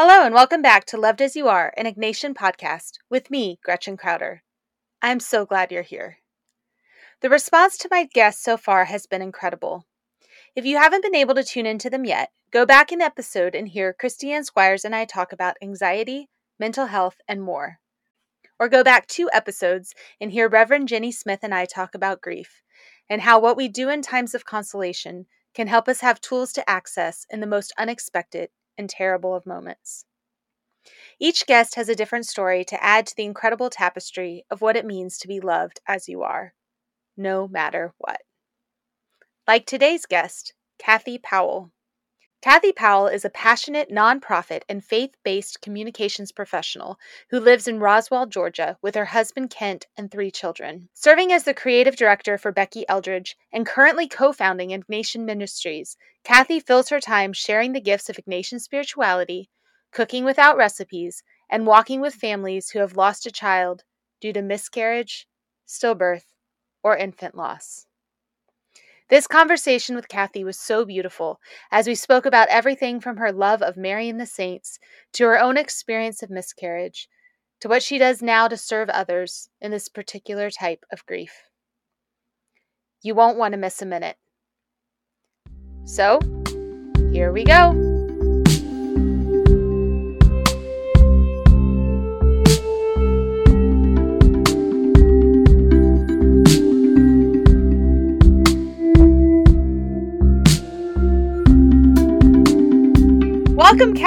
Hello and welcome back to Loved as You Are, an Ignatian podcast with me, Gretchen Crowder. I'm so glad you're here. The response to my guests so far has been incredible. If you haven't been able to tune into them yet, go back in episode and hear Christiane Squires and I talk about anxiety, mental health, and more. Or go back two episodes and hear Reverend Jenny Smith and I talk about grief and how what we do in times of consolation can help us have tools to access in the most unexpected and terrible of moments. Each guest has a different story to add to the incredible tapestry of what it means to be loved as you are, no matter what. Like today's guest, Kathy Powell. Kathy Powell is a passionate nonprofit and faith based communications professional who lives in Roswell, Georgia, with her husband Kent and three children. Serving as the creative director for Becky Eldredge and currently co founding Ignatian Ministries, Kathy fills her time sharing the gifts of Ignatian spirituality, cooking without recipes, and walking with families who have lost a child due to miscarriage, stillbirth, or infant loss. This conversation with Kathy was so beautiful as we spoke about everything from her love of Mary and the saints to her own experience of miscarriage to what she does now to serve others in this particular type of grief. You won't want to miss a minute. So, here we go.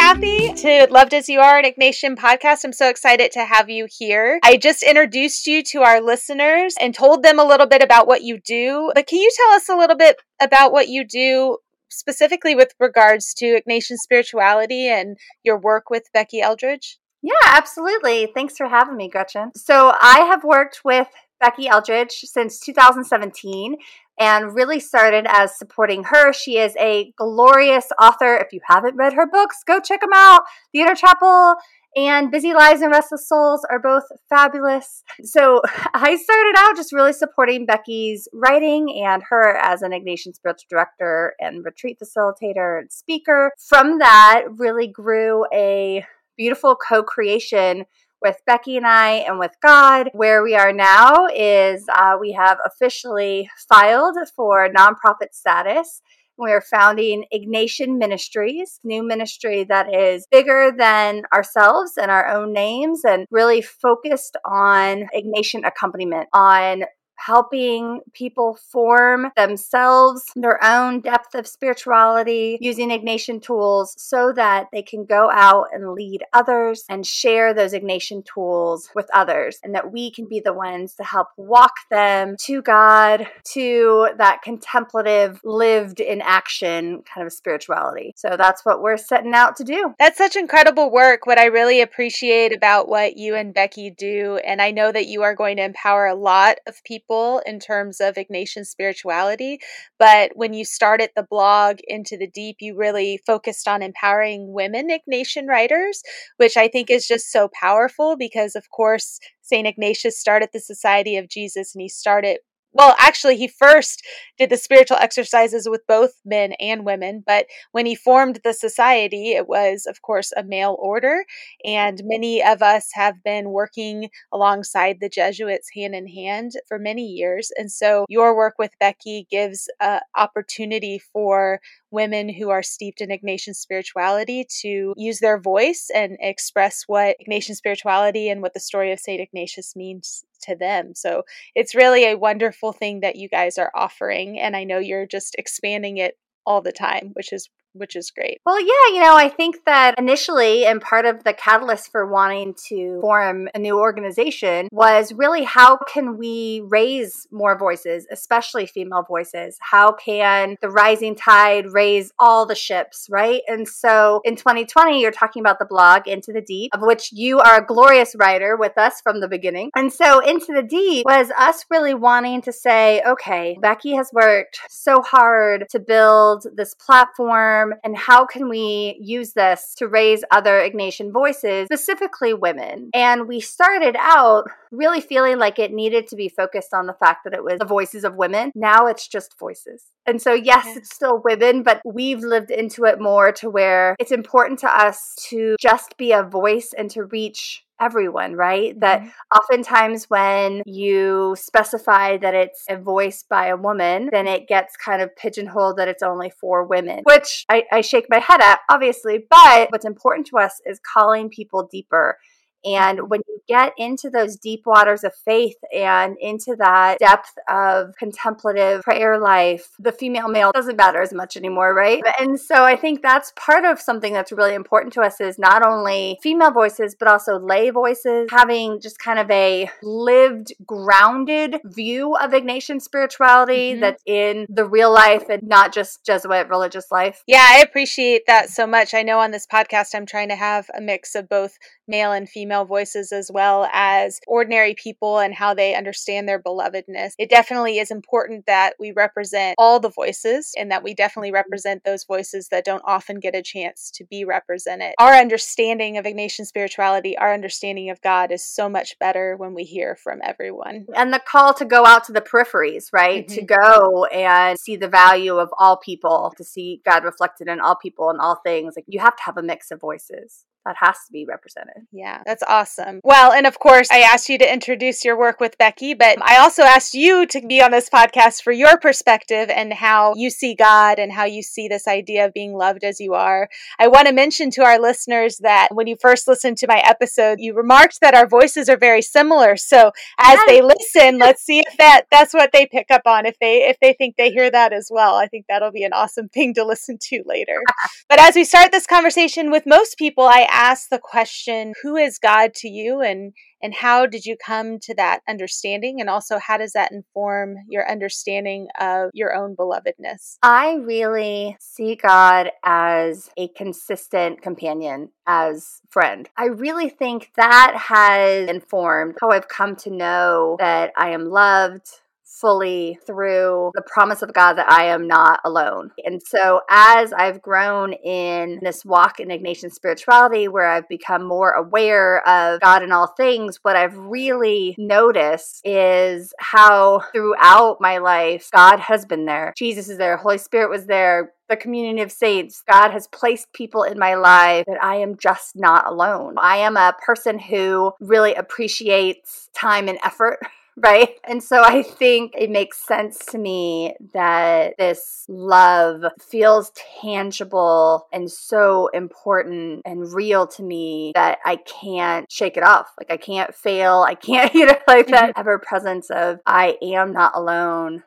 Kathy, to Loved as You Are, an Ignatian podcast. I'm so excited to have you here. I just introduced you to our listeners and told them a little bit about what you do. But can you tell us a little bit about what you do specifically with regards to Ignatian spirituality and your work with Becky Eldredge? Yeah, absolutely. Thanks for having me, Gretchen. So, I have worked with Becky Eldredge since 2017 and really started as supporting her. She is a glorious author. If you haven't read her books, go check them out. The Inner Chapel and Busy Lives and Restless Souls are both fabulous. So I started out just really supporting Becky's writing and her as an Ignatian spiritual director and retreat facilitator and speaker. From that, really grew a beautiful co creation with Becky and I and with God. Where we are now is uh, we have officially filed for nonprofit status. We are founding Ignatian Ministries, new ministry that is bigger than ourselves and our own names and really focused on Ignatian accompaniment, on helping people form themselves, their own depth of spirituality using Ignatian tools so that they can go out and lead others and share those Ignatian tools with others, and that we can be the ones to help walk them to God, to that contemplative, lived in action kind of spirituality. So that's what we're setting out to do. That's such incredible work. What I really appreciate about what you and Becky do, and I know that you are going to empower a lot of people people in terms of Ignatian spirituality. But when you started the blog Into the Deep, you really focused on empowering women Ignatian writers, which I think is just so powerful because, of course, St. Ignatius started the Society of Jesus and he started well, actually, he first did the spiritual exercises with both men and women, but when he formed the society, it was, of course, a male order. And many of us have been working alongside the Jesuits hand in hand for many years. And so your work with Becky gives an opportunity for women who are steeped in Ignatian spirituality to use their voice and express what Ignatian spirituality and what the story of St. Ignatius means to them. So it's really a wonderful thing that you guys are offering. And I know you're just expanding it all the time, which is which is great. Well, yeah, you know, I think that initially, and part of the catalyst for wanting to form a new organization was really how can we raise more voices, especially female voices? How can the rising tide raise all the ships, right? And so in 2020, you're talking about the blog Into the Deep, of which you are a glorious writer with us from the beginning. And so Into the Deep was us really wanting to say, okay, Becky has worked so hard to build this platform, and how can we use this to raise other Ignatian voices, specifically women? And we started out really feeling like it needed to be focused on the fact that it was the voices of women. Now it's just voices. And so, yes, yeah. it's still women, but we've lived into it more to where it's important to us to just be a voice and to reach everyone, right? Mm-hmm. That oftentimes when you specify that it's a voice by a woman, then it gets kind of pigeonholed that it's only for women, which I, I shake my head at, obviously. But what's important to us is calling people deeper and when you get into those deep waters of faith and into that depth of contemplative prayer life, the female male doesn't matter as much anymore, right? And so I think that's part of something that's really important to us is not only female voices, but also lay voices, having just kind of a lived, grounded view of Ignatian spirituality mm-hmm. that's in the real life and not just Jesuit religious life. Yeah, I appreciate that so much. I know on this podcast, I'm trying to have a mix of both male and female voices as well as ordinary people and how they understand their belovedness. It definitely is important that we represent all the voices and that we definitely mm-hmm. represent those voices that don't often get a chance to be represented. Our understanding of Ignatian spirituality, our understanding of God is so much better when we hear from everyone. And the call to go out to the peripheries, right? Mm-hmm. To go and see the value of all people, to see God reflected in all people and all things. Like you have to have a mix of voices that has to be represented. Yeah, that's awesome. Well, and of course, I asked you to introduce your work with Becky, but I also asked you to be on this podcast for your perspective and how you see God and how you see this idea of being loved as you are. I want to mention to our listeners that when you first listened to my episode, you remarked that our voices are very similar. So as yes. they listen, let's see if that that's what they pick up on. If they if they think they hear that as well, I think that'll be an awesome thing to listen to later. but as we start this conversation with most people, I ask the question, who is God to you and and how did you come to that understanding and also how does that inform your understanding of your own belovedness? I really see God as a consistent companion, as friend. I really think that has informed how I've come to know that I am loved, fully through the promise of God that I am not alone. And so, as I've grown in this walk in Ignatian spirituality, where I've become more aware of God in all things, what I've really noticed is how throughout my life, God has been there. Jesus is there, Holy Spirit was there, the community of saints. God has placed people in my life that I am just not alone. I am a person who really appreciates time and effort. right? And so I think it makes sense to me that this love feels tangible and so important and real to me that I can't shake it off. Like I can't fail. I can't, you know, like that mm-hmm. ever presence of I am not alone.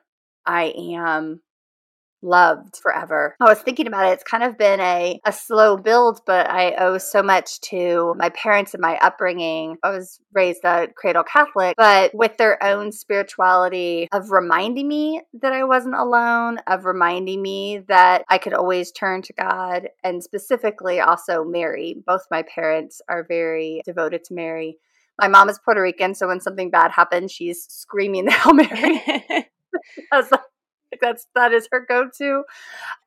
I am loved forever. I was thinking about it. It's kind of been a, a slow build, but I owe so much to my parents and my upbringing. I was raised a cradle Catholic, but with their own spirituality of reminding me that I wasn't alone, of reminding me that I could always turn to God, and specifically also Mary. Both my parents are very devoted to Mary. My mom is Puerto Rican, so when something bad happens, she's screaming the Hail Mary. that's that is her go-to.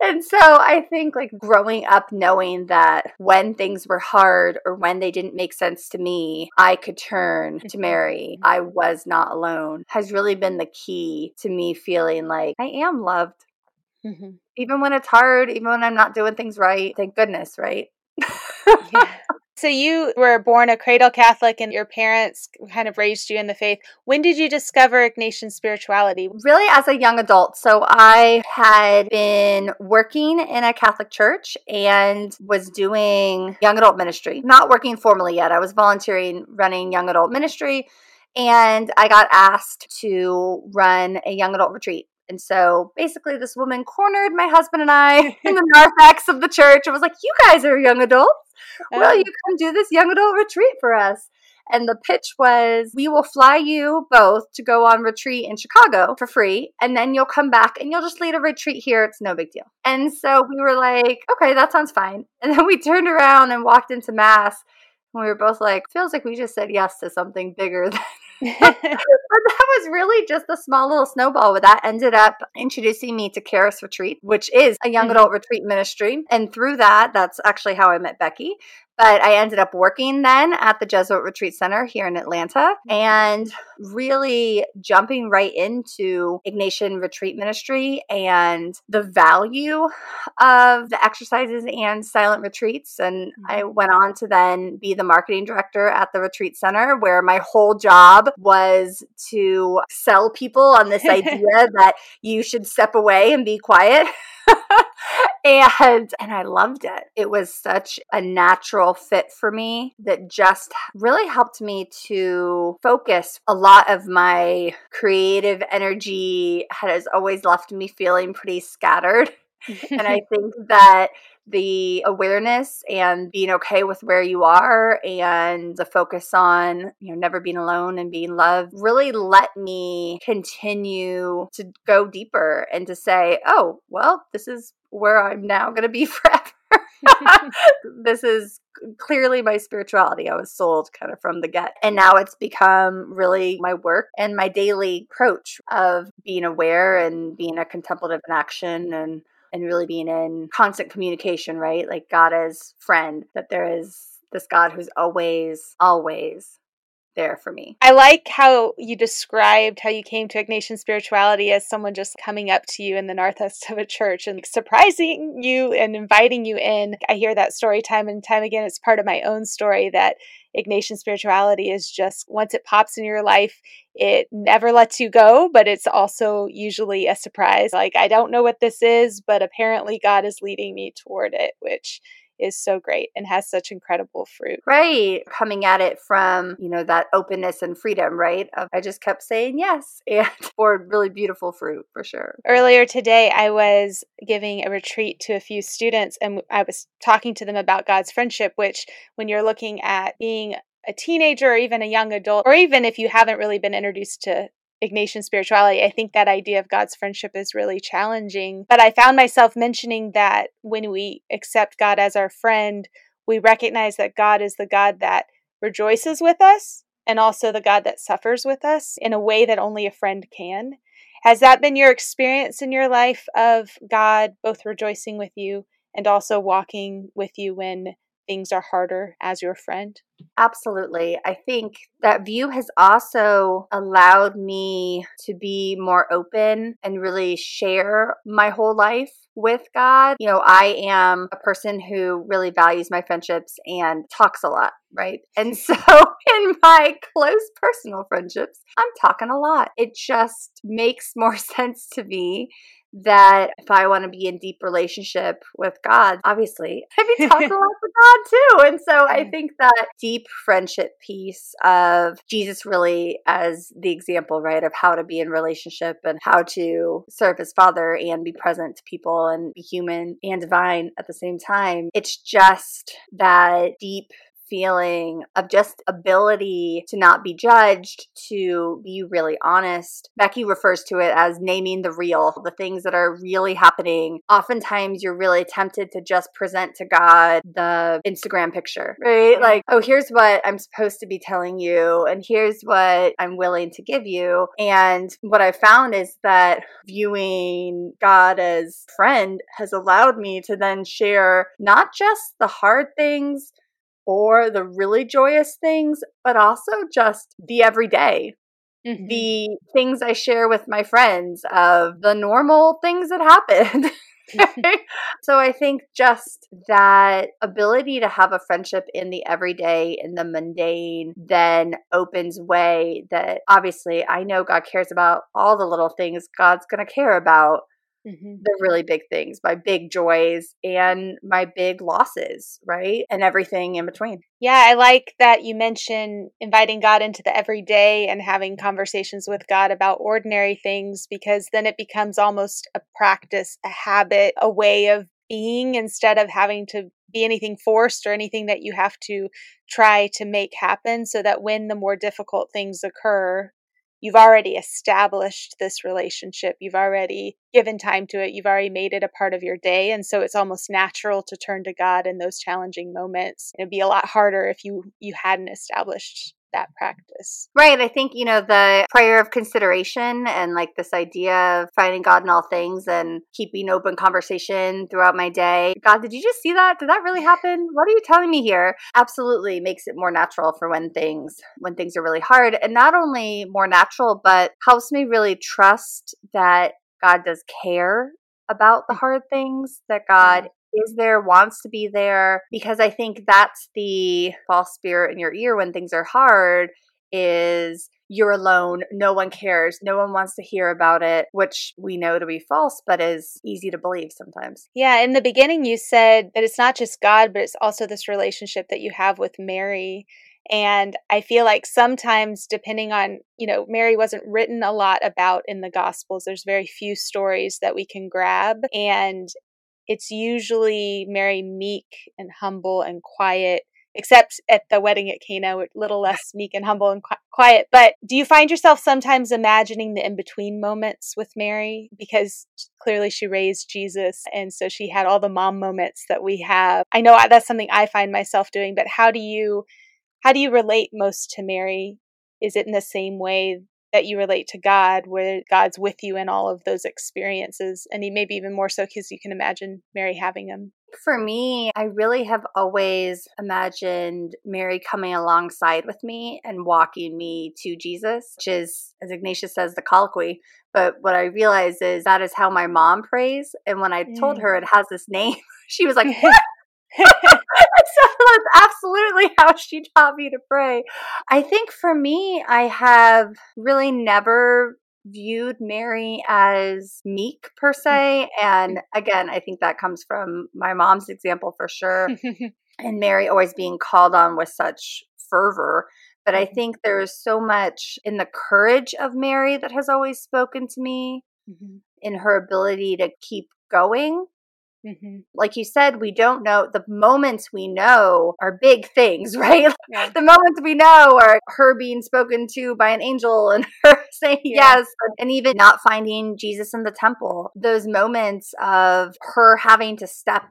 And so I think like growing up knowing that when things were hard or when they didn't make sense to me, I could turn to Mary. I was not alone has really been the key to me feeling like I am loved. Mm-hmm. Even when it's hard, even when I'm not doing things right. Thank goodness, right? yeah. So you were born a cradle Catholic and your parents kind of raised you in the faith. When did you discover Ignatian spirituality? Really as a young adult. So I had been working in a Catholic church and was doing young adult ministry. Not working formally yet. I was volunteering running young adult ministry and I got asked to run a young adult retreat And so basically, this woman cornered my husband and I in the narthex of the church and was like, You guys are young adults. Will oh. you come do this young adult retreat for us? And the pitch was we will fly you both to go on retreat in Chicago for free. And then you'll come back and you'll just lead a retreat here. It's no big deal. And so we were like, okay, that sounds fine. And then we turned around and walked into Mass. And we were both like, feels like we just said yes to something bigger than but that was really just a small little snowball. But that ended up introducing me to Charis Retreat, which is a young mm-hmm. adult retreat ministry. And through that, that's actually how I met Becky. But I ended up working then at the Jesuit Retreat Center here in Atlanta and really jumping right into Ignatian Retreat Ministry and the value of the exercises and silent retreats. And I mm-hmm. went on to then be the marketing director at the Retreat Center, where my whole job was to sell people on this idea that you should step away and be quiet. and and I loved it. It was such a natural fit for me that just really helped me to focus a lot of my creative energy has always left me feeling pretty scattered. and I think that the awareness and being okay with where you are and the focus on you know never being alone and being loved really let me continue to go deeper and to say oh well this is where i'm now going to be forever this is clearly my spirituality. I was sold kind of from the get. And now it's become really my work and my daily approach of being aware and being a contemplative in action and and really being in constant communication, right? Like God as friend, that there is this God who's always, always there for me. I like how you described how you came to Ignatian spirituality as someone just coming up to you in the narthex of a church and surprising you and inviting you in. I hear that story time and time again. It's part of my own story that Ignatian spirituality is just once it pops in your life, it never lets you go, but it's also usually a surprise. Like, I don't know what this is, but apparently God is leading me toward it, which is so great and has such incredible fruit. Right. Coming at it from, you know, that openness and freedom, right? Of, I just kept saying yes and for really beautiful fruit for sure. Earlier today, I was giving a retreat to a few students and I was talking to them about God's friendship, which when you're looking at being a teenager or even a young adult, or even if you haven't really been introduced to Ignatian spirituality, I think that idea of God's friendship is really challenging. But I found myself mentioning that when we accept God as our friend, we recognize that God is the God that rejoices with us and also the God that suffers with us in a way that only a friend can. Has that been your experience in your life of God both rejoicing with you and also walking with you when things are harder as your friend? Absolutely. I think that view has also allowed me to be more open and really share my whole life with God. You know, I am a person who really values my friendships and talks a lot, right? And so in my close personal friendships, I'm talking a lot. It just makes more sense to me that if I want to be in deep relationship with God, obviously, I be talking a lot with God too. And so I think that deep friendship piece of Jesus really as the example, right, of how to be in relationship and how to serve his father and be present to people and be human and divine at the same time. It's just that deep feeling of just ability to not be judged, to be really honest. Becky refers to it as naming the real, the things that are really happening. Oftentimes, you're really tempted to just present to God the Instagram picture, right? Like, oh, here's what I'm supposed to be telling you, and here's what I'm willing to give you. And what I found is that viewing God as friend has allowed me to then share not just the hard things or the really joyous things, but also just the everyday. Mm-hmm. The things I share with my friends of the normal things that happen. so I think just that ability to have a friendship in the everyday, in the mundane, then opens way that obviously I know God cares about all the little things God's going to care about mm-hmm. the really big things, my big joys and my big losses, right? And everything in between. Yeah, I like that you mentioned inviting God into the everyday and having conversations with God about ordinary things because then it becomes almost a practice, a habit, a way of being instead of having to be anything forced or anything that you have to try to make happen so that when the more difficult things occur you've already established this relationship you've already given time to it you've already made it a part of your day and so it's almost natural to turn to god in those challenging moments. It'd be a lot harder if you you hadn't established that practice. Right. I think, you know, the prayer of consideration and like this idea of finding God in all things and keeping open conversation throughout my day. God, did you just see that? Did that really happen? What are you telling me here? Absolutely makes it more natural for when things when things are really hard and not only more natural but helps me really trust that God does care about the mm-hmm. hard things that God is there, wants to be there, because I think that's the false spirit in your ear when things are hard is you're alone, no one cares, no one wants to hear about it, which we know to be false, but is easy to believe sometimes. Yeah, in the beginning, you said that it's not just God, but it's also this relationship that you have with Mary. And I feel like sometimes, depending on, you know, Mary wasn't written a lot about in the Gospels. There's very few stories that we can grab. And it's usually Mary meek and humble and quiet, except at the wedding at Cana, a little less meek and humble and quiet. But do you find yourself sometimes imagining the in between moments with Mary? Because clearly she raised Jesus, and so she had all the mom moments that we have. I know that's something I find myself doing, but how do you? How do you relate most to Mary? Is it in the same way that you relate to God, where God's with you in all of those experiences, and maybe even more so because you can imagine Mary having them. For me, I really have always imagined Mary coming alongside with me and walking me to Jesus, which is, as Ignatius says, the colloquy. But what I realize is that is how my mom prays. And when I told her mm. it has this name, she was like, What? so that's absolutely how she taught me to pray. I think for me, I have really never viewed Mary as meek per se. And again, I think that comes from my mom's example for sure. and Mary always being called on with such fervor. But I mm-hmm. think there is so much in the courage of Mary that has always spoken to me, mm-hmm. in her ability to keep going Mm-hmm. Like you said, we don't know the moments we know are big things, right? Yeah. the moments we know are her being spoken to by an angel and her saying yeah. yes, and even not finding Jesus in the temple. Those moments of her having to step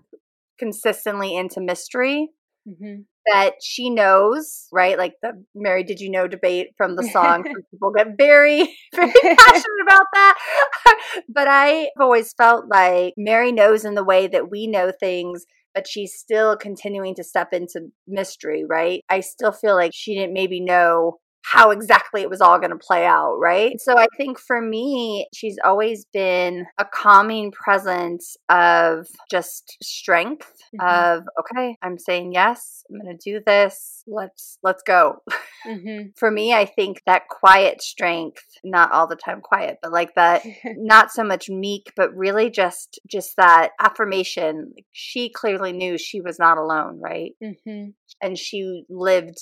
consistently into mystery. Mm-hmm that she knows, right? Like the Mary Did You Know debate from the song. people get very, very passionate about that. but I've always felt like Mary knows in the way that we know things, but she's still continuing to step into mystery, right? I still feel like she didn't maybe know how exactly it was all going to play out, right? So I think for me, she's always been a calming presence of just strength mm-hmm. of okay, I'm saying yes, I'm going to do this. Let's let's go. Mm-hmm. for me, I think that quiet strength, not all the time quiet, but like that not so much meek, but really just just that affirmation. She clearly knew she was not alone, right? Mm-hmm. And she lived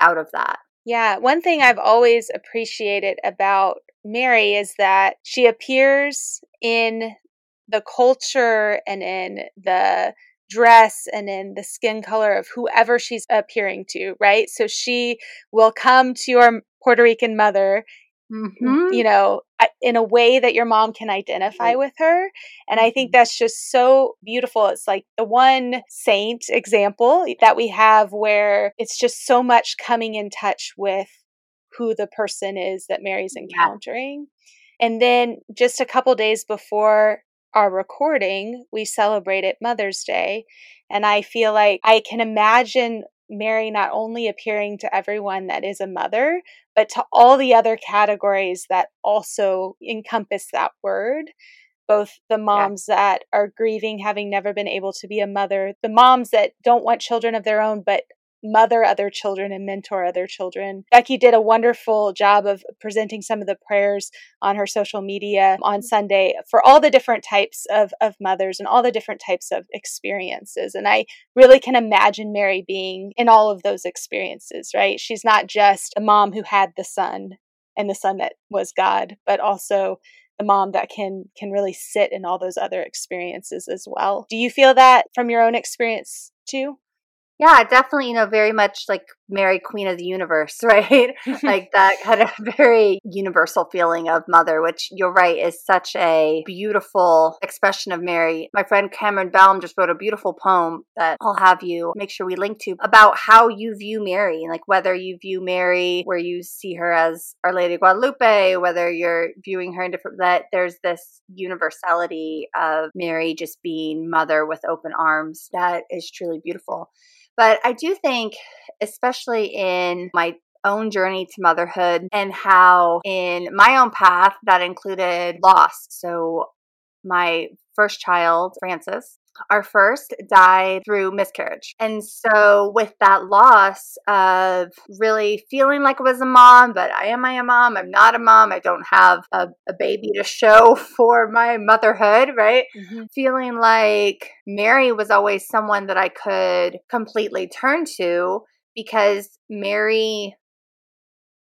out of that. Yeah, one thing I've always appreciated about Mary is that she appears in the culture and in the dress and in the skin color of whoever she's appearing to, right? So she will come to your Puerto Rican mother Mm-hmm. you know, in a way that your mom can identify with her. And I think mm-hmm. that's just so beautiful. It's like the one saint example that we have where it's just so much coming in touch with who the person is that Mary's encountering. Yeah. And then just a couple days before our recording, we celebrated Mother's Day. And I feel like I can imagine Mary not only appearing to everyone that is a mother, but to all the other categories that also encompass that word. Both the moms yeah. that are grieving having never been able to be a mother, the moms that don't want children of their own, but mother other children and mentor other children. Becky did a wonderful job of presenting some of the prayers on her social media on Sunday for all the different types of, of mothers and all the different types of experiences. And I really can imagine Mary being in all of those experiences, right? She's not just a mom who had the son and the son that was God, but also the mom that can can really sit in all those other experiences as well. Do you feel that from your own experience too? Yeah, definitely, you know, very much like Mary, Queen of the Universe, right? like that kind of very universal feeling of mother, which you're right is such a beautiful expression of Mary. My friend Cameron Baum just wrote a beautiful poem that I'll have you make sure we link to about how you view Mary, like whether you view Mary where you see her as Our Lady of Guadalupe, whether you're viewing her in different, that there's this universality of Mary just being mother with open arms that is truly beautiful. But I do think, especially in my own journey to motherhood and how in my own path that included loss. So my first child, Francis, our first died through miscarriage. And so, with that loss of really feeling like I was a mom, but I am I a mom? I'm not a mom. I don't have a, a baby to show for my motherhood, right? Mm-hmm. Feeling like Mary was always someone that I could completely turn to because Mary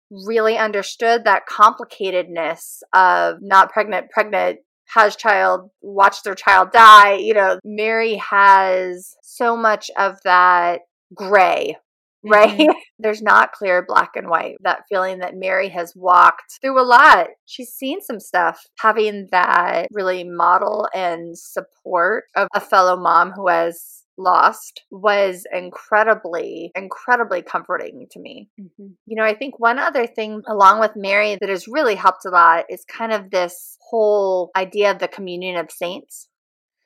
really understood that complicatedness of not pregnant, pregnant, has child watch their child die you know mary has so much of that gray right? Mm-hmm. there's not clear black and white that feeling that mary has walked through a lot. She's seen some stuff. Having that really model and support of a fellow mom who has lost was incredibly, incredibly comforting to me. Mm-hmm. You know, I think one other thing along with Mary that has really helped a lot is kind of this whole idea of the communion of saints.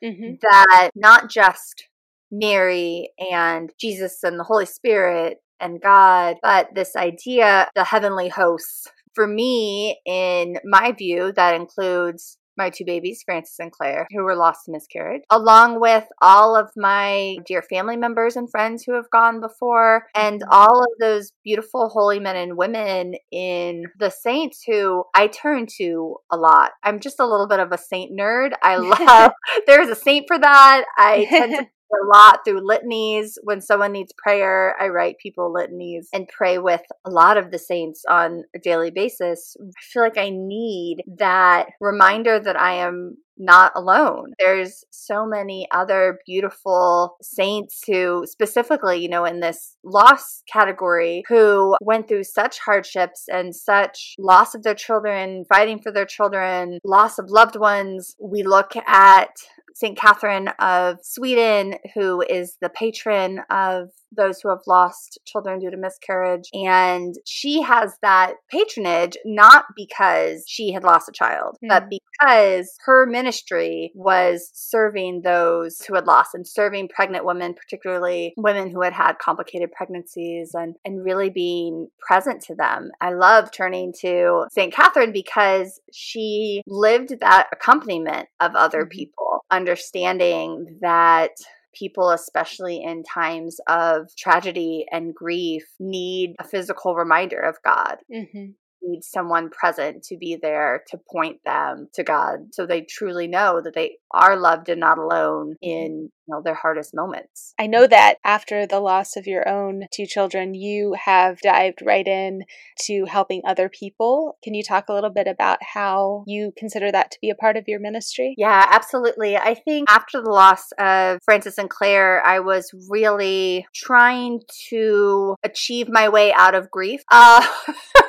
Mm-hmm. That not just Mary and Jesus and the Holy Spirit and God, but this idea, the heavenly hosts. For me, in my view, that includes my two babies, Francis and Claire, who were lost to miscarriage, along with all of my dear family members and friends who have gone before, and mm-hmm. all of those beautiful holy men and women in the saints who I turn to a lot. I'm just a little bit of a saint nerd. I love, there's a saint for that. I tend to a lot through litanies. When someone needs prayer, I write people litanies and pray with a lot of the saints on a daily basis. I feel like I need that reminder that I am not alone. There's so many other beautiful saints who, specifically, you know, in this loss category, who went through such hardships and such loss of their children, fighting for their children, loss of loved ones. We look at St. Catherine of Sweden, who is the patron of those who have lost children due to miscarriage. And she has that patronage not because she had lost a child, mm. but because her ministry was serving those who had lost and serving pregnant women, particularly women who had had complicated pregnancies, and, and really being present to them. I love turning to St. Catherine because she lived that accompaniment of other mm-hmm. people, understanding that people, especially in times of tragedy and grief, need a physical reminder of God. Mm-hmm need someone present to be there to point them to God so they truly know that they are loved and not alone mm-hmm. in you know their hardest moments. I know that after the loss of your own two children you have dived right in to helping other people. Can you talk a little bit about how you consider that to be a part of your ministry? Yeah, absolutely. I think after the loss of Francis and Claire, I was really trying to achieve my way out of grief. Uh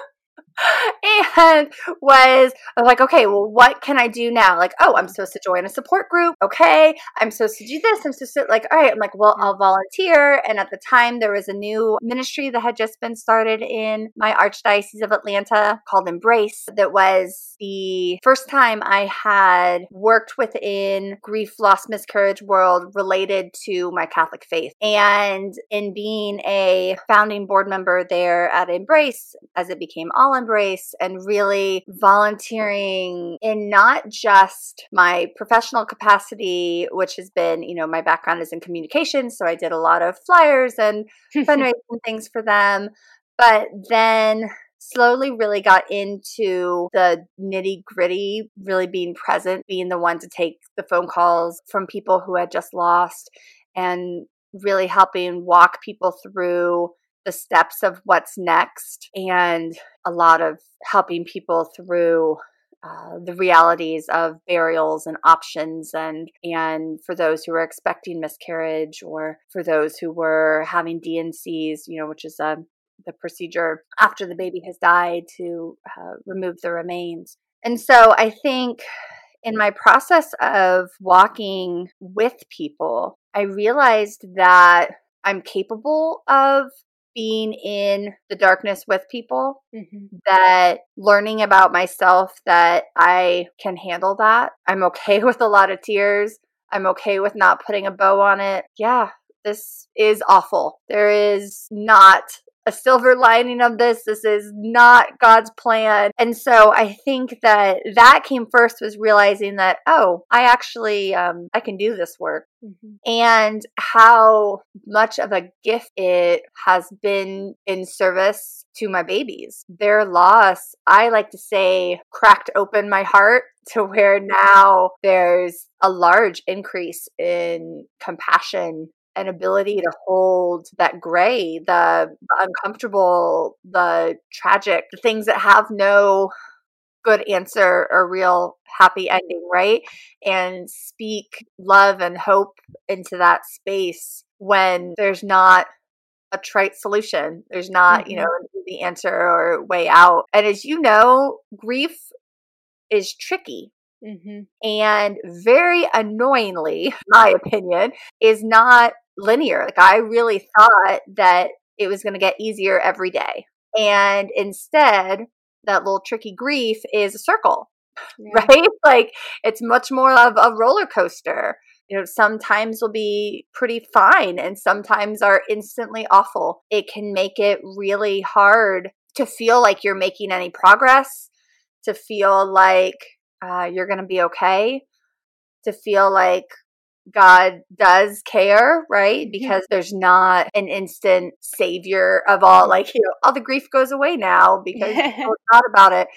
and was like, okay, well, what can I do now? Like, oh, I'm supposed to join a support group. Okay. I'm supposed to do this. I'm supposed to, like, all right. I'm like, well, I'll volunteer. And at the time, there was a new ministry that had just been started in my Archdiocese of Atlanta called Embrace that was the first time I had worked within grief, loss, miscarriage world related to my Catholic faith. And in being a founding board member there at Embrace, as it became All embrace and really volunteering in not just my professional capacity, which has been, you know, my background is in communication. So I did a lot of flyers and fundraising things for them. But then slowly really got into the nitty gritty, really being present, being the one to take the phone calls from people who had just lost and really helping walk people through the steps of what's next and a lot of helping people through uh, the realities of burials and options and and for those who are expecting miscarriage or for those who were having DNCs, you know, which is a um, the procedure after the baby has died to uh, remove the remains. And so I think in my process of walking with people, I realized that I'm capable of being in the darkness with people, mm-hmm. that learning about myself that I can handle that. I'm okay with a lot of tears. I'm okay with not putting a bow on it. Yeah, this is awful. There is not a silver lining of this. This is not God's plan. And so I think that that came first was realizing that, oh, I actually, um, I can do this work. Mm-hmm. And how much of a gift it has been in service to my babies. Their loss, I like to say, cracked open my heart to where now there's a large increase in compassion an ability to hold that gray, the, the uncomfortable, the tragic, the things that have no good answer or real happy ending, right? And speak love and hope into that space when there's not a trite solution. There's not, mm-hmm. you know, the answer or way out. And as you know, grief is tricky. Mm-hmm. And very annoyingly, my opinion, is not linear. Like I really thought that it was going to get easier every day. And instead, that little tricky grief is a circle, yeah. right? Like it's much more of a roller coaster. You know, sometimes will be pretty fine and sometimes are instantly awful. It can make it really hard to feel like you're making any progress, to feel like uh, you're going to be okay, to feel like God does care, right? Because yeah. there's not an instant savior of all, like, you know, all the grief goes away now because you thought about it.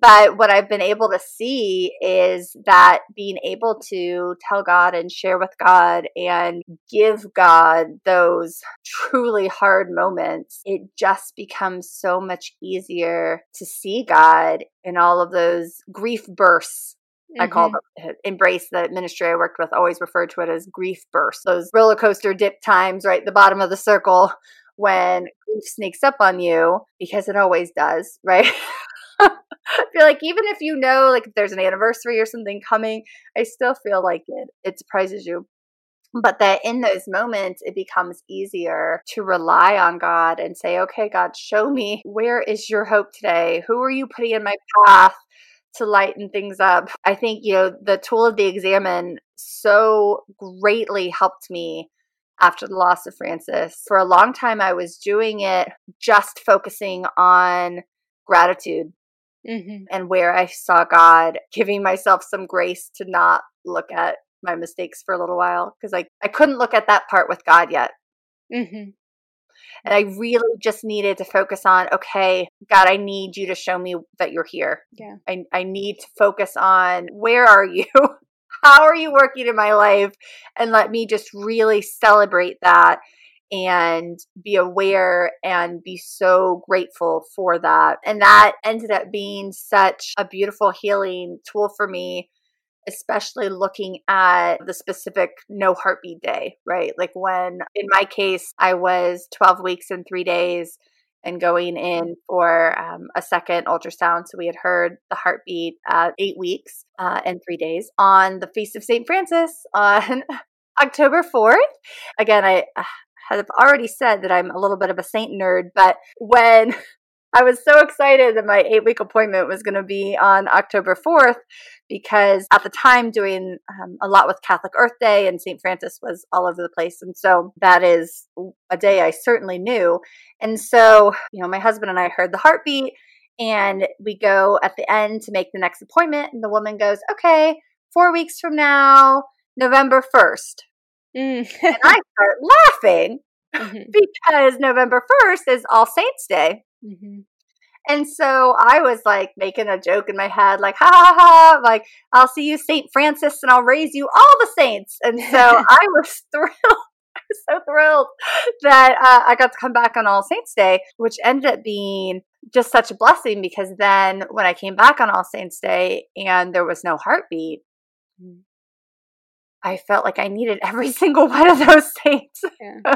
But what I've been able to see is that being able to tell God and share with God and give God those truly hard moments, it just becomes so much easier to see God in all of those grief bursts Mm-hmm. I call mm-hmm. them embrace the ministry I worked with always referred to it as grief bursts. Those roller coaster dip times, right? The bottom of the circle when grief sneaks up on you because it always does, right? I feel like even if you know like if there's an anniversary or something coming, I still feel like it it surprises you. But that in those moments, it becomes easier to rely on God and say, okay, God, show me where is your hope today? Who are you putting in my path? To lighten things up. I think, you know, the tool of the examen so greatly helped me after the loss of Francis. For a long time, I was doing it just focusing on gratitude mm-hmm. and where I saw God giving myself some grace to not look at my mistakes for a little while because I, I couldn't look at that part with God yet. Mm-hmm. And I really just needed to focus on, okay, God, I need you to show me that you're here. Yeah. I, I need to focus on where are you? How are you working in my life? And let me just really celebrate that and be aware and be so grateful for that. And that ended up being such a beautiful healing tool for me especially looking at the specific no heartbeat day, right? Like when, in my case, I was 12 weeks and three days and going in for um, a second ultrasound. So we had heard the heartbeat at eight weeks uh, and three days on the Feast of St. Francis on October 4th. Again, I uh, have already said that I'm a little bit of a saint nerd, but when I was so excited that my eight week appointment was going to be on October 4th because at the time doing um, a lot with Catholic Earth Day and St. Francis was all over the place. And so that is a day I certainly knew. And so, you know, my husband and I heard the heartbeat And we go at the end to make the next appointment. And the woman goes, okay, four weeks from now, November 1st. Mm. and I start laughing mm-hmm. because November 1st is All Saints Day. Mm-hmm. And so I was like making a joke in my head, like, ha ha ha, like, I'll see you, St. Francis, and I'll raise you all the saints. And so I was thrilled. I was so thrilled that uh, I got to come back on All Saints Day, which ended up being just such a blessing because then when I came back on All Saints Day and there was no heartbeat, mm. I felt like I needed every single one of those saints. Yeah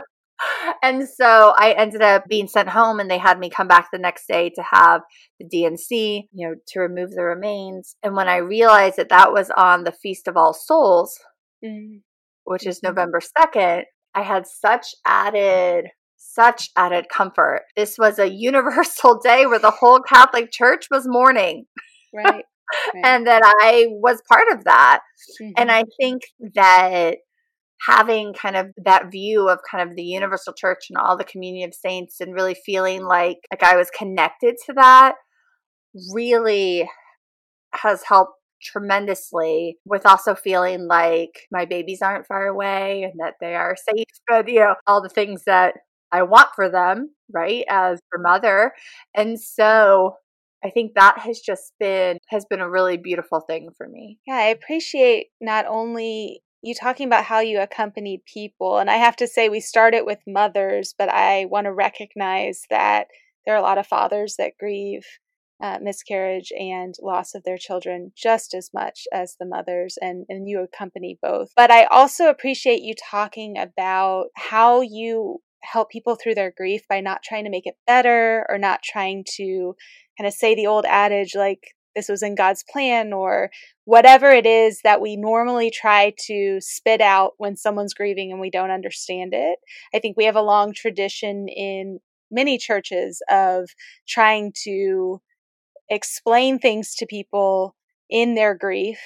and so I ended up being sent home and they had me come back the next day to have the D&C, you know, to remove the remains. And when I realized that that was on the Feast of All Souls, mm-hmm. which is mm-hmm. November 2nd, I had such added such added comfort. This was a universal day where the whole Catholic Church was mourning. Right. right. and that I was part of that. Mm-hmm. And I think that having kind of that view of kind of the universal church and all the community of saints and really feeling like like I was connected to that really has helped tremendously with also feeling like my babies aren't far away and that they are safe but you know all the things that I want for them right as their mother and so I think that has just been has been a really beautiful thing for me. Yeah, I appreciate not only you talking about how you accompany people. And I have to say, we started with mothers, but I want to recognize that there are a lot of fathers that grieve uh, miscarriage and loss of their children just as much as the mothers, and, and you accompany both. But I also appreciate you talking about how you help people through their grief by not trying to make it better or not trying to kind of say the old adage like this was in God's plan or whatever it is that we normally try to spit out when someone's grieving and we don't understand it. I think we have a long tradition in many churches of trying to explain things to people in their grief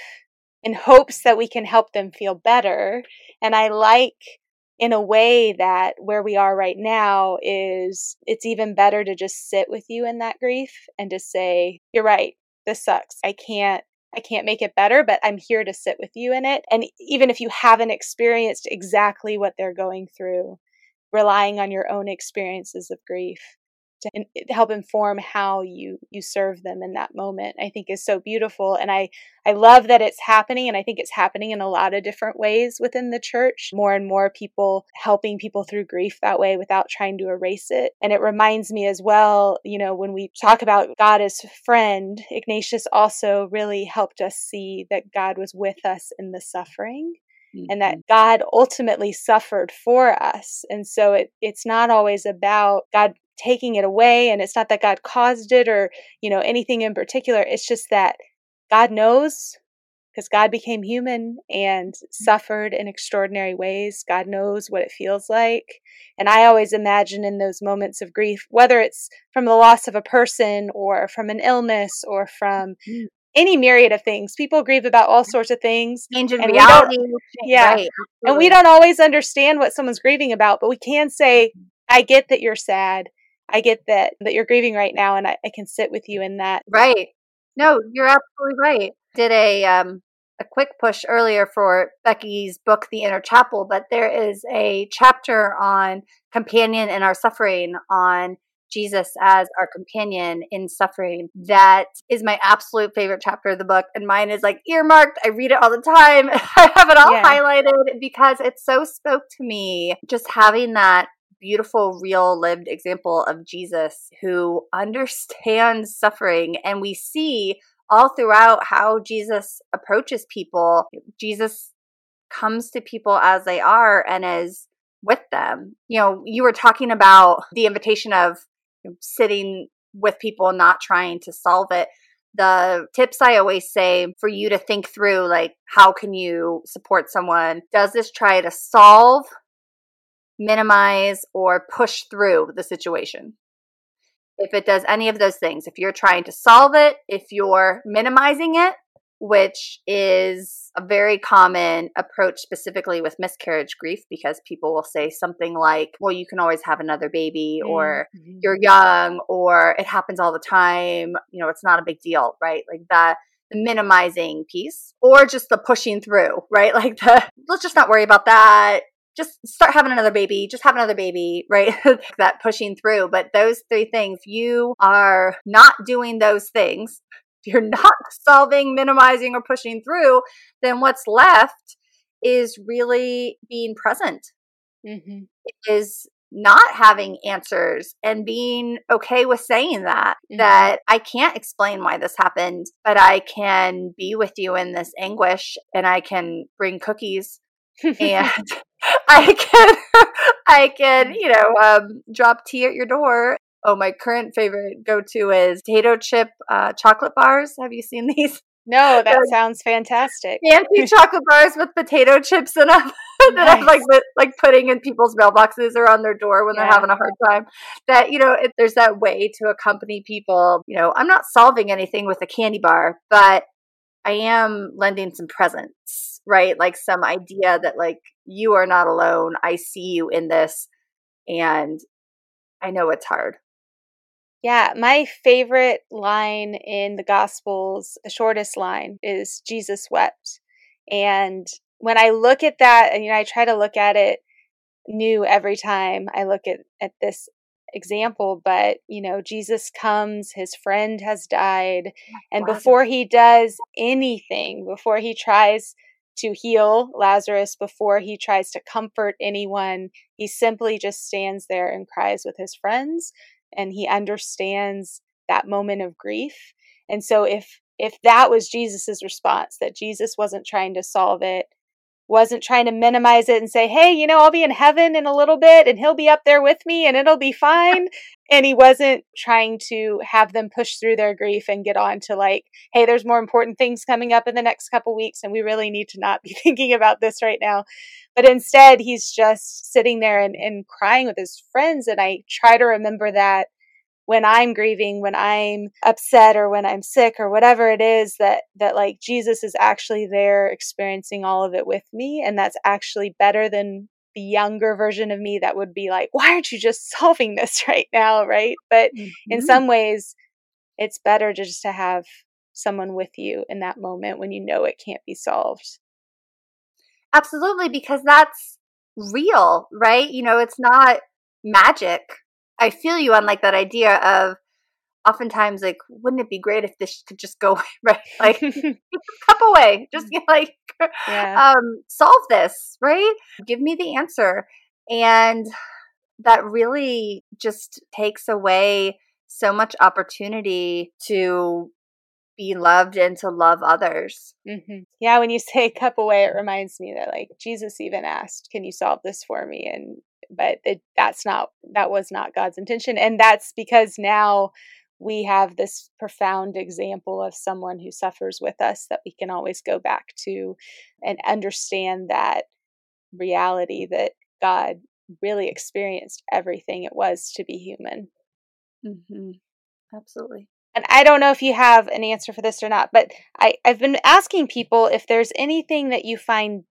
in hopes that we can help them feel better. And I like in a way that where we are right now is it's even better to just sit with you in that grief and to say, you're right this sucks. I can't I can't make it better, but I'm here to sit with you in it. And even if you haven't experienced exactly what they're going through, relying on your own experiences of grief to help inform how you you serve them in that moment i think is so beautiful and i i love that it's happening and i think it's happening in a lot of different ways within the church more and more people helping people through grief that way without trying to erase it and it reminds me as well you know when we talk about god as friend ignatius also really helped us see that god was with us in the suffering Mm-hmm. and that mm-hmm. God ultimately suffered for us. And so it, it's not always about God taking it away and it's not that God caused it or, you know, anything in particular. It's just that God knows because God became human and mm. suffered in extraordinary ways. God knows what it feels like. And I always imagine in those moments of grief, whether it's from the loss of a person or from an illness or from mm. any myriad of things, people grieve about all sorts of things. Change in reality. Yeah. Right, and we don't always understand what someone's grieving about, but we can say, mm. I get that you're sad. I get that that you're grieving right now, and I, I can sit with you in that. Right. No, you're absolutely right. Did a um a quick push earlier for Becky's book, The Inner Chapel, but there is a chapter on companion in our suffering on Jesus as our companion in suffering. That is my absolute favorite chapter of the book. And mine is like earmarked. I read it all the time. I have it all yeah. highlighted because it so spoke to me. Just having that beautiful, real, lived example of Jesus who understands suffering. And we see all throughout how Jesus approaches people. Jesus comes to people as they are and is with them. You know, you were talking about the invitation of sitting with people, not trying to solve it. The tips I always say for you to think through like, how can you support someone? Does this try to solve minimize, or push through the situation. If it does any of those things, if you're trying to solve it, if you're minimizing it, which is a very common approach specifically with miscarriage grief because people will say something like, well, you can always have another baby, or Mm-hmm. you're young, or it happens all the time. You know, it's not a big deal, right? Like that. The minimizing piece or just the pushing through, right? Like the let's just not worry about that just start having another baby, just have another baby, right? that pushing through. But those three things, you are not doing those things. If you're not solving, minimizing, or pushing through, then what's left is really being present, Mhm. is not having answers and being okay with saying that Mhm. that I can't explain why this happened but I can be with you in this anguish and I can bring cookies and I can I can you know um, drop tea at your door. Oh, my current favorite go to is potato chip uh, chocolate bars. Have you seen these no, that sounds fantastic. fancy chocolate bars with potato chips in them that I'm like like putting in people's mailboxes or on their door when Yeah. they're having a hard time? That you know, it, there's that way to accompany people. You know, I'm not solving anything with a candy bar, but I am lending some presence, right? Like some idea that like you are not alone. I see you in this and I know it's hard. Yeah, my favorite line in the Gospels, the shortest line, is Jesus wept. And when I look at that, and you know, I try to look at it new every time I look at, at this example, but you know, Jesus comes, his friend has died, and before he does anything, before he tries to heal Lazarus, before he tries to comfort anyone, he simply just stands there and cries with his friends and he understands that moment of grief. And so if if that was Jesus's response that Jesus wasn't trying to solve it, wasn't trying to minimize it and say, "Hey, you know, I'll be in heaven in a little bit and he'll be up there with me and it'll be fine." and he wasn't trying to have them push through their grief and get on to like, "Hey, there's more important things coming up in the next couple weeks and we really need to not be thinking about this right now." But instead, he's just sitting there and, and crying with his friends. And I try to remember that when I'm grieving, when I'm upset or when I'm sick or whatever it is that that like Jesus is actually there experiencing all of it with me and that's actually better than the younger version of me that would be like why aren't you just solving this right now right but in Mhm. some ways it's better to just to have someone with you in that moment when you know it can't be solved Absolutely, because that's real, right? You know, it's not magic. I feel you on like that idea of oftentimes like, wouldn't it be great if this could just go away, right? Like cup away, just get like yeah um solve this, right? Give me the answer. And that really just takes away so much opportunity to be loved and to love others. hmm Yeah, when you say cup away, it reminds me that like Jesus even asked, "Can you solve this for me?" And but it, that's not that was not God's intention, and that's because now we have this profound example of someone who suffers with us that we can always go back to and understand that reality that God really experienced everything it was to be human. Mm-hmm. Absolutely. and I don't know if you have an answer for this or not, but I, I've been asking people if there's anything that you find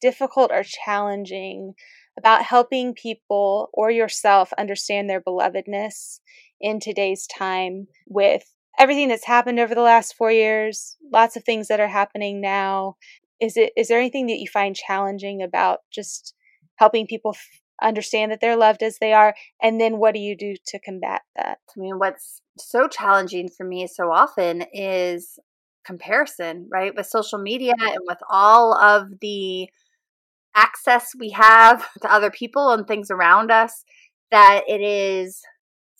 difficult or challenging about helping people or yourself understand their belovedness in today's time with everything that's happened over the last four years, lots of things that are happening now. Is it is there anything that you find challenging about just helping people f- understand that they're loved as they are, and then what do you do to combat that? I mean, what's so challenging for me so often is comparison, right? With social media and with all of the access we have to other people and things around us, that it is,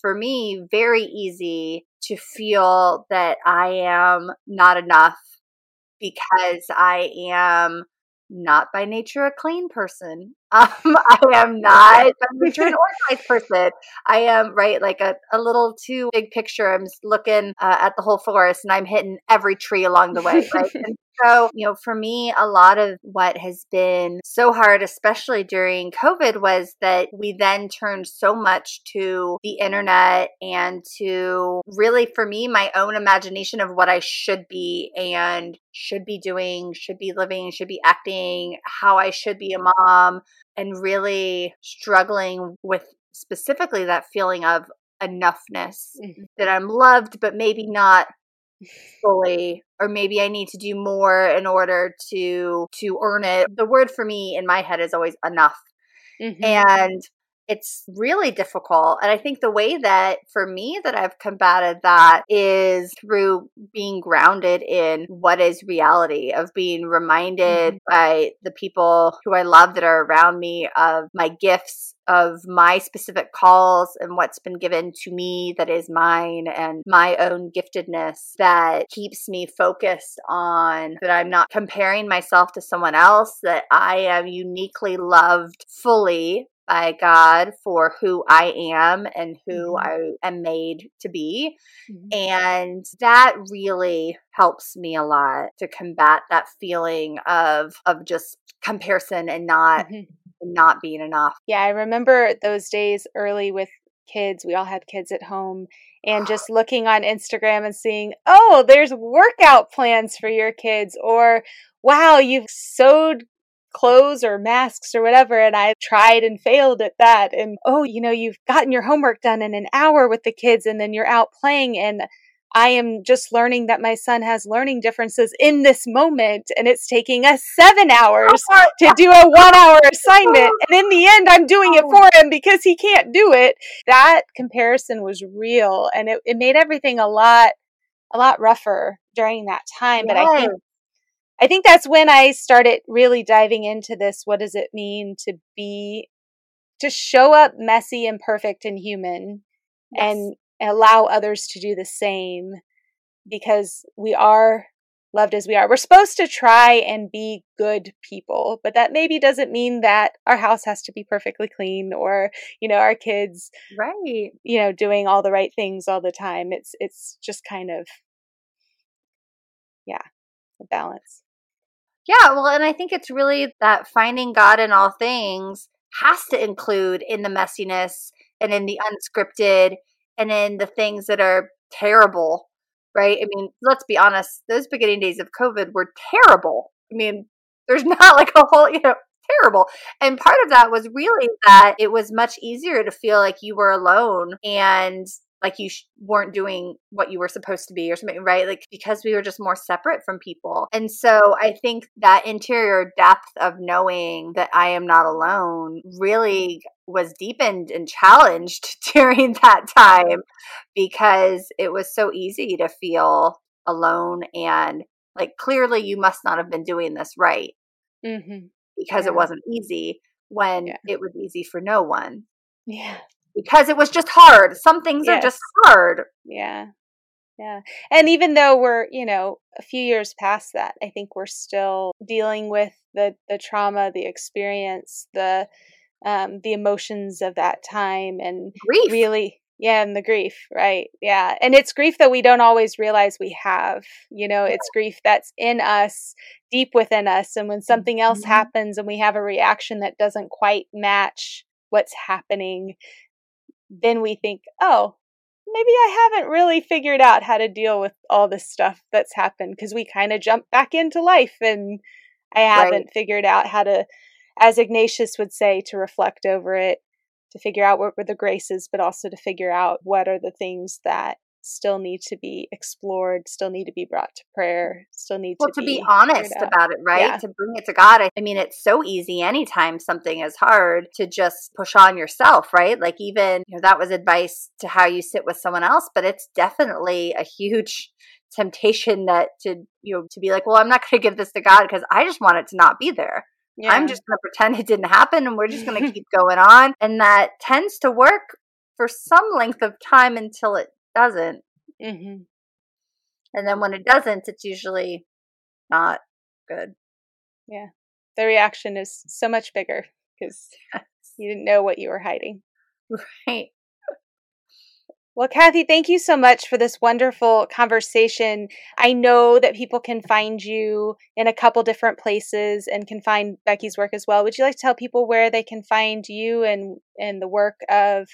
for me, very easy to feel that I am not enough because I am not by nature a clean person. Um, I am not by nature an organized person. I am right, like a, a little too big picture. I'm just looking uh, at the whole forest and I'm hitting every tree along the way, right? and So, you know, for me, a lot of what has been so hard, especially during COVID, was that we then turned so much to the internet and to really, for me, my own imagination of what I should be and should be doing, should be living, should be acting, how I should be a mom, and really struggling with specifically that feeling of enoughness mm-hmm. that I'm loved, but maybe not fully or maybe i need to do more in order to to earn it the word for me in my head is always enough mm-hmm. and it's really difficult and i think the way that for me that i've combated that is through being grounded in what is reality of being reminded mm-hmm. by the people who i love that are around me of my gifts of my specific calls and what's been given to me that is mine and my own giftedness that keeps me focused on that I'm not comparing myself to someone else, that I am uniquely loved fully by God for who I am and who mm-hmm. I am made to be. Mm-hmm. And that really helps me a lot to combat that feeling of of just comparison and not mm-hmm not being enough. Yeah, I remember those days early with kids. We all had kids at home and just looking on Instagram and seeing, oh, there's workout plans for your kids, or wow, you've sewed clothes or masks or whatever. And I tried and failed at that. And oh, you know, you've gotten your homework done in an hour with the kids and then you're out playing. And I am just learning that my son has learning differences in this moment, and it's taking us seven hours oh to do a one hour assignment. Oh. And in the end, I'm doing it for oh. him because he can't do it. That comparison was real, and it, it made everything a lot, a lot rougher during that time. But I think, I think that's when I started really diving into this. What does it mean to be, to show up messy and perfect and human? Yes. and allow others to do the same because we are loved as we are. We're supposed to try and be good people, but that maybe doesn't mean that our house has to be perfectly clean or, you know, our kids right, you know, doing all the right things all the time. It's it's just kind of yeah, a balance. Yeah, well, and I think it's really that finding God in all things has to include in the messiness and in the unscripted and in the things that are terrible, right? I mean, let's be honest, those beginning days of COVID were terrible. I mean, there's not like a whole, you know, terrible. And part of that was really that it was much easier to feel like you were alone and like you sh- weren't doing what you were supposed to be or something, right? Like because we were just more separate from people. And so I think that interior depth of knowing that I am not alone really was deepened and challenged during that time because it was so easy to feel alone and like clearly you must not have been doing this right mm-hmm. because yeah. it wasn't easy when yeah. it was easy for no one. Yeah because it was just hard. Some things yes. are just hard. Yeah. Yeah. And even though we're, you know, a few years past that, I think we're still dealing with the the trauma, the experience, the um the emotions of that time and grief. really yeah, and the grief, right? Yeah. And it's grief that we don't always realize we have. You know, it's grief that's in us, deep within us. And when something else mm-hmm. happens and we have a reaction that doesn't quite match what's happening, then we think, oh, maybe I haven't really figured out how to deal with all this stuff that's happened because we kind of jump back into life and I haven't right. figured out how to, as Ignatius would say, to reflect over it, to figure out what were the graces, but also to figure out what are the things that still need to be explored, still need to be brought to prayer, still need well, to, to be, be honest about it, right? Yeah. To bring it to God. I mean, it's so easy anytime something is hard to just push on yourself, right? Like even you know, that was advice to how you sit with someone else, but it's definitely a huge temptation that to you know to be like, well, I'm not going to give this to God because I just want it to not be there. Yeah. I'm just going to pretend it didn't happen and we're just going to keep going on. And that tends to work for some length of time until it doesn't. Mm-hmm. And then when it doesn't, it's usually not good. Yeah. The reaction is so much bigger because you didn't know what you were hiding. Right. Well, Kathy, thank you so much for this wonderful conversation. I know that people can find you in a couple different places and can find Becky's work as well. Would you like to tell people where they can find you and, and the work of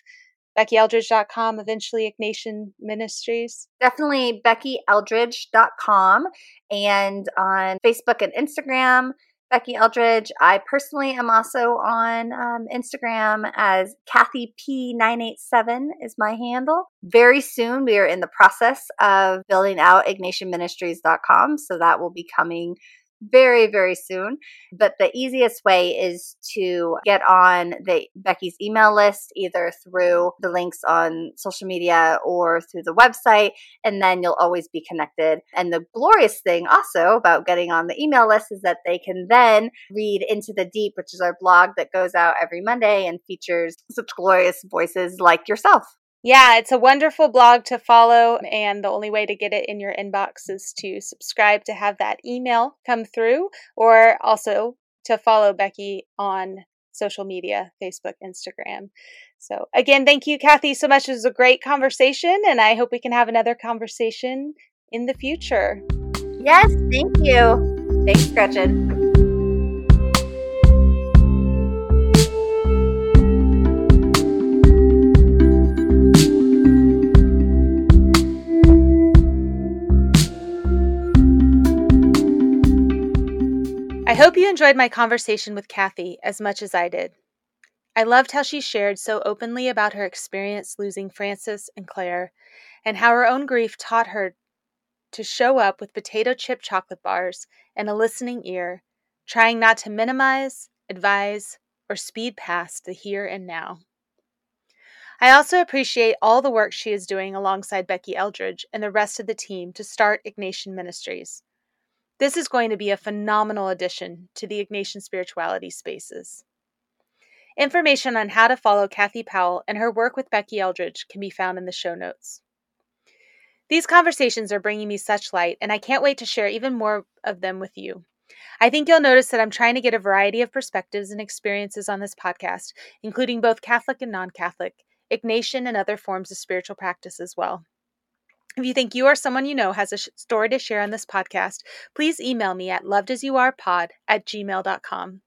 BeckyEldredge.com, eventually Ignatian Ministries? Definitely BeckyEldredge.com and on Facebook and Instagram. Becky Eldredge. I personally am also on um, Instagram as Kathy P987 is my handle. Very soon, we are in the process of building out IgnatianMinistries.com, so that will be coming very, very soon. But the easiest way is to get on the Becky's email list either through the links on social media or through the website, and then you'll always be connected. And the glorious thing also about getting on the email list is that they can then read Into the Deep, which is our blog that goes out every Monday and features such glorious voices like yourself. Yeah, it's a wonderful blog to follow, and the only way to get it in your inbox is to subscribe to have that email come through, or also to follow Becky on social media Facebook, Instagram. So, again, thank you, Kathy, so much. It was a great conversation, and I hope we can have another conversation in the future. Yes, thank you. Thanks, Gretchen. Enjoyed my conversation with Kathy as much as I did. I loved how she shared so openly about her experience losing Francis and Claire, and how her own grief taught her to show up with potato chip chocolate bars and a listening ear, trying not to minimize, advise, or speed past the here and now. I also appreciate all the work she is doing alongside Becky Eldredge and the rest of the team to start Ignatian Ministries. This is going to be a phenomenal addition to the Ignatian spirituality spaces. Information on how to follow Kathy Powell and her work with Becky Eldredge can be found in the show notes. These conversations are bringing me such light, and I can't wait to share even more of them with you. I think you'll notice that I'm trying to get a variety of perspectives and experiences on this podcast, including both Catholic and non Catholic, Ignatian, and other forms of spiritual practice as well. If you think you or someone you know has a sh- story to share on this podcast, please email me at lovedasyouarepod at gmail.com.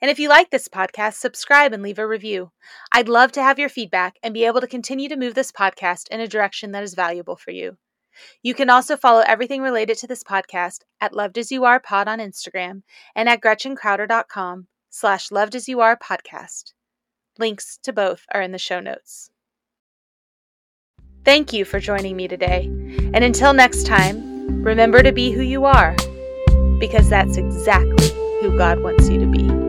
And if you like this podcast, subscribe and leave a review. I'd love to have your feedback and be able to continue to move this podcast in a direction that is valuable for you. You can also follow everything related to this podcast at lovedasyouarepod on Instagram and at gretchencrowder.com slash lovedasyouarepodcast. Links to both are in the show notes. Thank you for joining me today. And until next time, remember to be who you are, because that's exactly who God wants you to be.